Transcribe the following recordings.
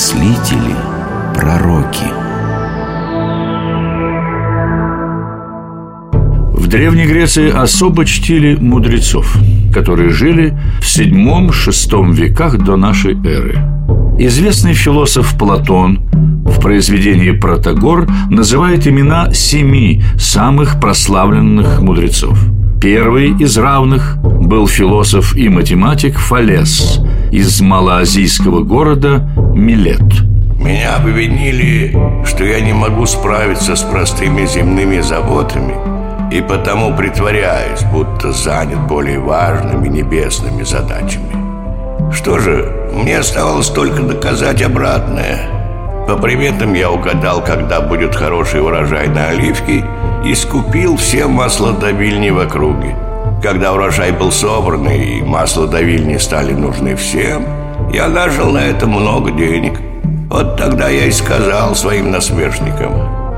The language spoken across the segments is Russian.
мыслители, пророки. В Древней Греции особо чтили мудрецов, которые жили в VII-VI веках до нашей эры. Известный философ Платон в произведении «Протагор» называет имена семи самых прославленных мудрецов. Первый из равных был философ и математик Фалес из малоазийского города Милет. Меня обвинили, что я не могу справиться с простыми земными заботами и потому притворяюсь, будто занят более важными небесными задачами. Что же, мне оставалось только доказать обратное. По приметам я угадал, когда будет хороший урожай на оливки и скупил все маслодавильни в округе. Когда урожай был собран и маслодавильни стали нужны всем, я нажил на это много денег. Вот тогда я и сказал своим насмешникам,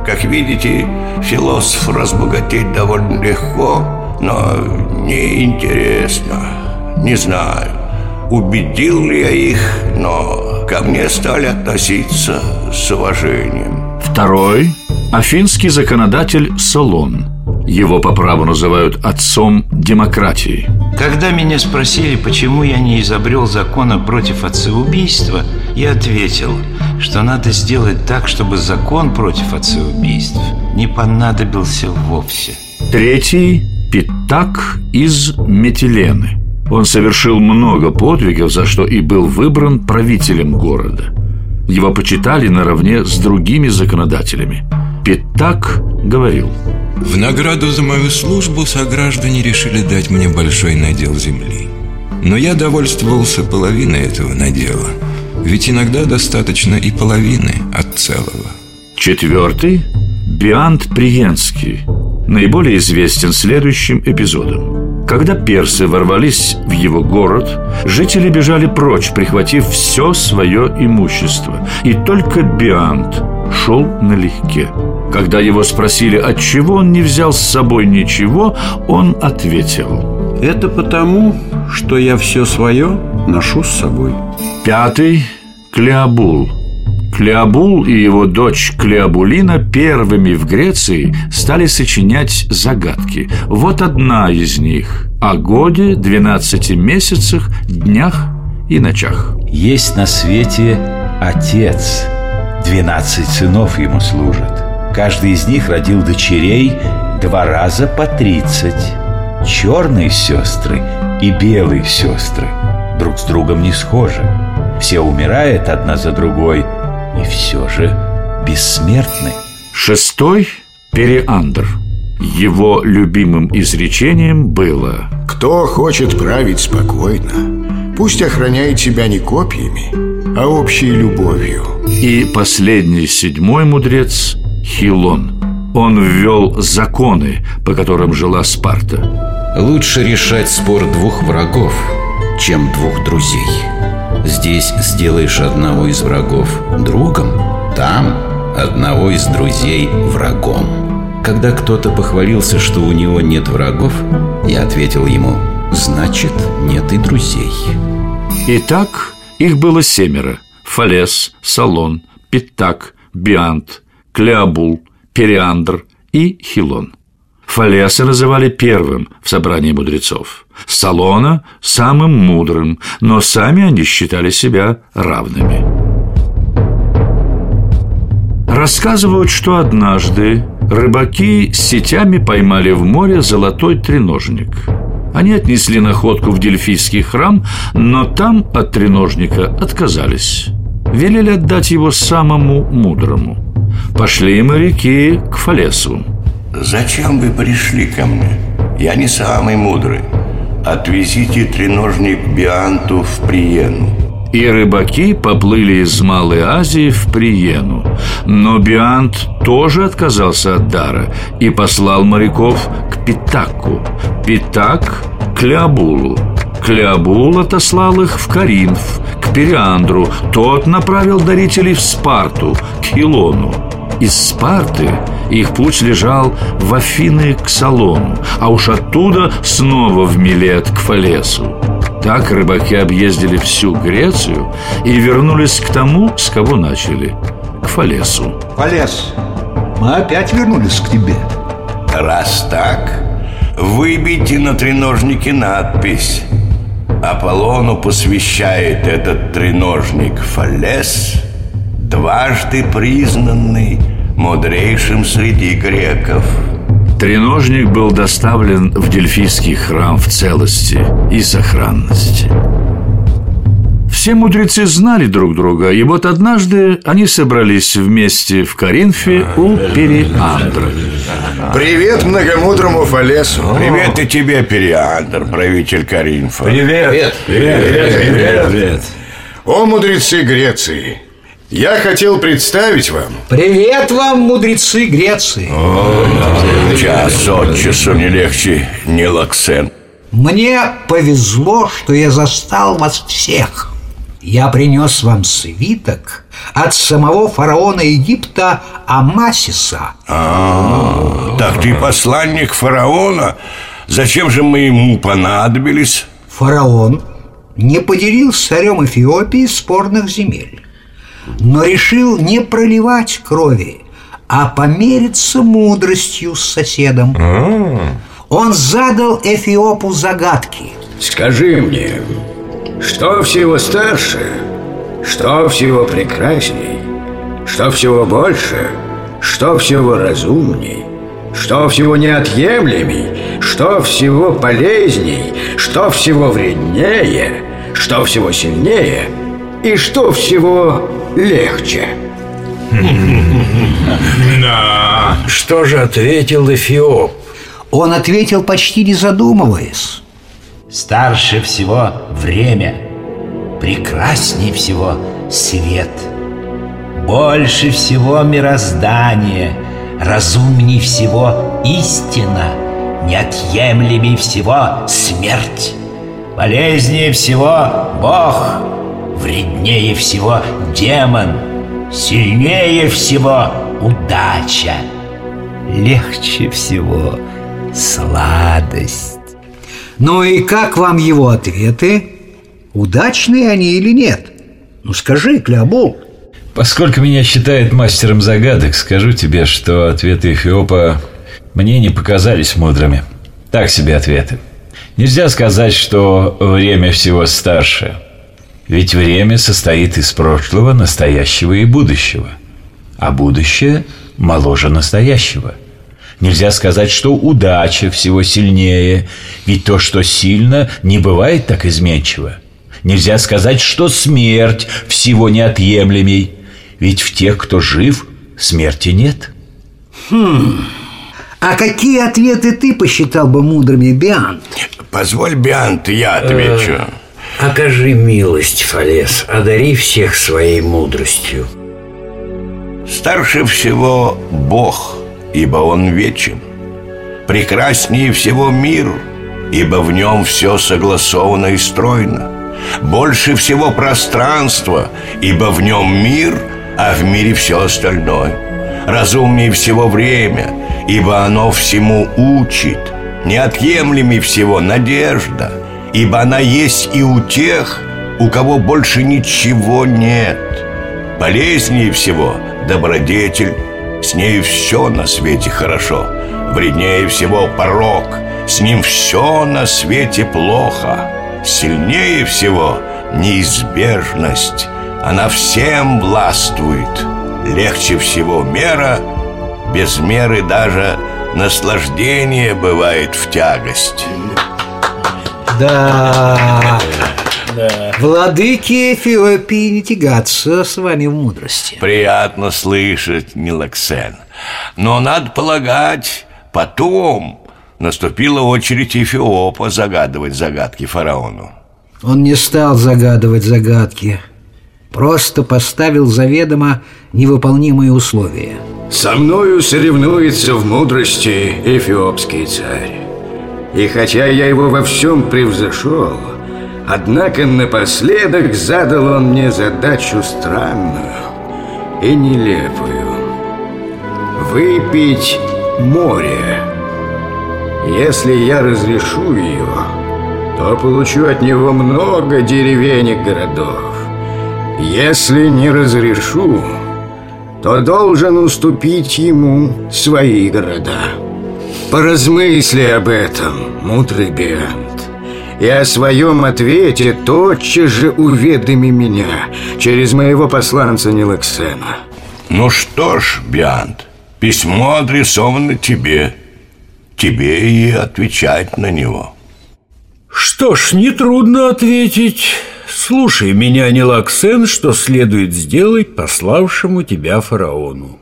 как видите, философ разбогатеть довольно легко, но неинтересно. Не знаю, убедил ли я их, но ко мне стали относиться с уважением. Второй – афинский законодатель Солон. Его по праву называют отцом демократии. Когда меня спросили, почему я не изобрел закона против отцеубийства, я ответил, что надо сделать так, чтобы закон против отцеубийств не понадобился вовсе. Третий – Питак из Метилены. Он совершил много подвигов, за что и был выбран правителем города. Его почитали наравне с другими законодателями. Питак говорил В награду за мою службу сограждане решили дать мне большой надел земли. Но я довольствовался половиной этого надела. Ведь иногда достаточно и половины от целого. Четвертый – Биант Приенский. Наиболее известен следующим эпизодом. Когда персы ворвались в его город Жители бежали прочь, прихватив все свое имущество. И только Биант шел налегке. Когда его спросили, от чего он не взял с собой ничего, он ответил. Это потому, что я все свое ношу с собой Пятый – Клеобул. Клеобул и его дочь Клеобулина первыми в Греции стали сочинять загадки. Вот одна из них – о годе, 12 месяцах, днях и ночах. Есть на свете отец, 12 сынов ему служат – Каждый из них родил дочерей два раза по тридцать. Черные сестры и белые сестры Друг с другом не схожи. Все умирают одна за другой И все же бессмертны. Шестой – Переандр Его любимым изречением было Кто хочет править спокойно Пусть охраняет себя не копьями, а общей любовью И последний, седьмой мудрец Хилон. Он ввел законы, по которым жила Спарта. Лучше решать спор двух врагов, чем двух друзей. Здесь сделаешь одного из врагов другом, там одного из друзей врагом. Когда кто-то похвалился, что у него нет врагов, я ответил ему, значит, нет и друзей. Итак, их было семеро. Фалес, Салон, Питак, Биант, Клеобул, Периандр и Хилон. Фалеса называли первым в собрании мудрецов, Салона – самым мудрым, но сами они считали себя равными. Рассказывают, что однажды рыбаки сетями поймали в море золотой треножник. Они отнесли находку в Дельфийский храм, но там от треножника отказались. Велели отдать его самому мудрому – Пошли моряки к Фалесу Зачем вы пришли ко мне? Я не самый мудрый Отвезите треножник Бианту в Приену и рыбаки поплыли из Малой Азии в Приену. Но Биант тоже отказался от дара И послал моряков к Питаку Питак – к Леобулу. Клеобул отослал их в Каринф, к Периандру Тот направил дарителей в Спарту, к Хилону. Из Спарты их путь лежал в Афины к Салону, а уж оттуда снова в Милет к Фалесу. Так рыбаки объездили всю Грецию и вернулись к тому, с кого начали – к Фалесу. Фалес, мы опять вернулись к тебе. Раз так, выбейте на треножнике надпись Аполлону посвящает этот треножник Фалес Дважды признанный мудрейшим среди греков Треножник был доставлен в Дельфийский храм в целости и сохранности. Все мудрецы знали друг друга, и вот однажды они собрались вместе в Коринфе у Периандра. Привет многомудрому Фалесу. Привет и тебе, Периандр, правитель Коринфа Привет. Привет. Привет. Привет. О, мудрецы Греции! Я хотел представить вам. Привет вам, мудрецы Греции. Час от часу не легче, не лаксен. Мне повезло, что я застал вас всех. Я принес вам свиток от самого фараона Египта Амасиса. А, Так ты посланник фараона? Зачем же мы ему понадобились? Фараон не поделил с царем Эфиопии спорных земель но решил не проливать крови, а помериться мудростью с соседом. Он задал Эфиопу загадки. Скажи мне, что всего старше, что всего прекрасней, что всего больше, что всего разумней, что всего неотъемлемей, что всего полезней, что всего вреднее, что всего сильнее и что всего легче. Да. Что же ответил Эфиоп? Он ответил почти не задумываясь. Старше всего время, прекрасней всего свет, больше всего мироздание, разумней всего истина, неотъемлемей всего смерть, полезнее всего Бог, Вреднее всего демон Сильнее всего удача Легче всего сладость Ну и как вам его ответы? Удачные они или нет? Ну скажи, Клеобол Поскольку меня считают мастером загадок, скажу тебе, что ответы Эфиопа мне не показались мудрыми. Так себе ответы. Нельзя сказать, что время всего старше – ведь время состоит из прошлого, настоящего и будущего. А будущее моложе настоящего. Нельзя сказать, что удача всего сильнее, ведь то, что сильно, не бывает так изменчиво. Нельзя сказать, что смерть всего неотъемлемей, ведь в тех, кто жив, смерти нет. Хм. А какие ответы ты посчитал бы мудрыми, Биант? Позволь, Биант, я отвечу. Э, Окажи милость, Фалес, одари всех своей мудростью. Старше всего Бог, ибо Он вечен. Прекраснее всего мир, ибо в нем все согласовано и стройно. Больше всего пространства, ибо в нем мир, а в мире все остальное. Разумнее всего время, ибо оно всему учит. Неотъемлемее всего надежда – Ибо она есть и у тех, у кого больше ничего нет. Полезнее всего добродетель С нею все на свете хорошо. Вреднее всего порог С ним все на свете плохо. Сильнее всего неизбежность Она всем властвует. Легче всего мера Без меры даже наслаждение бывает в тягость да. Да. Владыки Эфиопии не тягаться с вами в мудрости. Приятно слышать, Нилаксен Но надо полагать, потом наступила очередь Эфиопа загадывать загадки фараону. Он не стал загадывать загадки Просто поставил заведомо невыполнимые условия. Со мною соревнуется в мудрости эфиопский царь и хотя я его во всем превзошел Однако напоследок задал он мне задачу странную и нелепую Выпить море Если я разрешу ее, то получу от него много деревень и городов. Если не разрешу, то должен уступить ему свои города. Поразмысли об этом, мудрый Биант, и о своем ответе тотчас же уведоми меня через моего посланца Нилаксена. Ну что ж, Биант, письмо адресовано тебе. Тебе и отвечать на него. Что ж, нетрудно ответить. Слушай меня, Нелаксен, что следует сделать пославшему тебя фараону.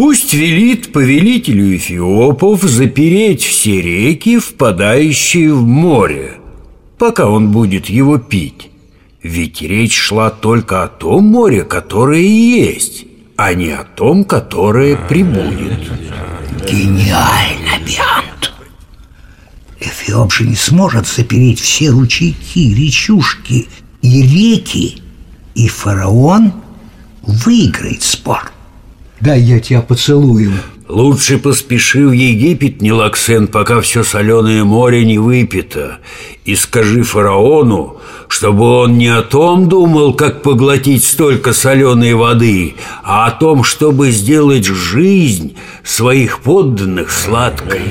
Пусть велит повелителю эфиопов запереть все реки, впадающие в море, пока он будет его пить. Ведь речь шла только о том море, которое есть, а не о том, которое прибудет. Гениально, Биант! Эфиоп же не сможет запереть все ручейки, речушки и реки, и фараон выиграет спор. Дай я тебя поцелую. Лучше поспеши в Египет, Нелаксен, пока все соленое море не выпито, и скажи фараону, чтобы он не о том думал, как поглотить столько соленой воды, а о том, чтобы сделать жизнь своих подданных сладкой.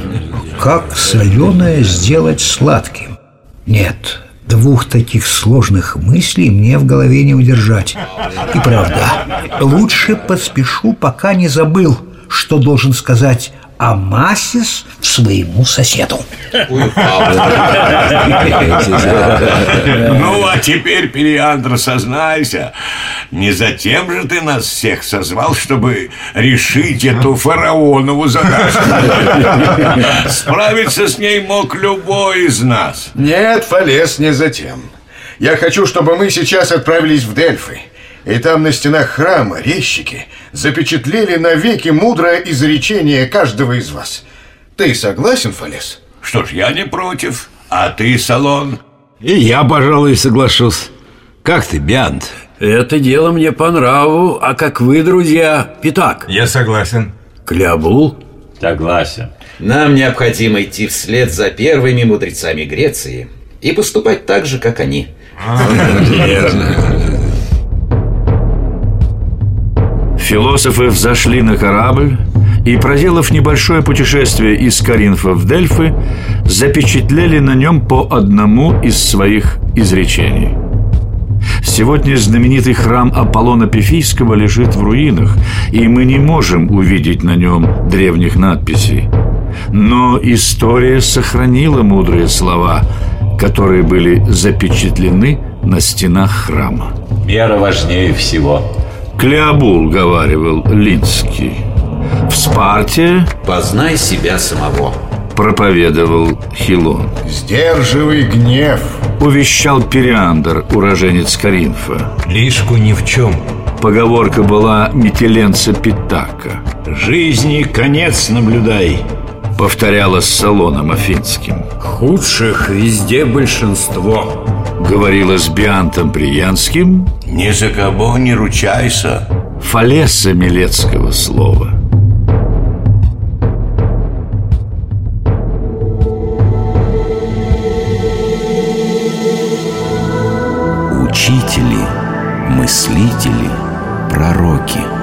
Как соленое сделать сладким? Нет, двух таких сложных мыслей мне в голове не удержать. И правда, лучше поспешу, пока не забыл, что должен сказать Амасис своему соседу. Ну, а теперь, Периандр, сознайся, не затем же ты нас всех созвал, чтобы решить эту фараонову задачу. Справиться с ней мог любой из нас. Нет, Фалес, не затем. Я хочу, чтобы мы сейчас отправились в Дельфы. И там на стенах храма резчики запечатлели навеки мудрое изречение каждого из вас. Ты согласен, Фалес? Что ж, я не против. А ты, Салон? И я, пожалуй, соглашусь. Как ты, Биант? Это дело мне по нраву, а как вы, друзья, Питак? Я согласен. Клябул? Согласен. Нам необходимо идти вслед за первыми мудрецами Греции и поступать так же, как они. Верно. Философы взошли на корабль и, проделав небольшое путешествие из Каринфа в Дельфы, запечатлели на нем по одному из своих изречений. Сегодня знаменитый храм Аполлона Пифийского лежит в руинах, и мы не можем увидеть на нем древних надписей. Но история сохранила мудрые слова, которые были запечатлены на стенах храма. Мера важнее всего. Клеобул, говаривал Линский. В Спарте Познай себя самого. проповедовал Хилон. Сдерживай гнев. Увещал Периандр, уроженец Каринфа. Лишку ни в чем. Поговорка была метеленца Питака. Жизни конец наблюдай. Повторяла с салоном афинским. Худших везде большинство. Говорила с Биантом Приянским Ни за кого не ручайся. Фалеса Милецкого слова. Учители, мыслители, пророки –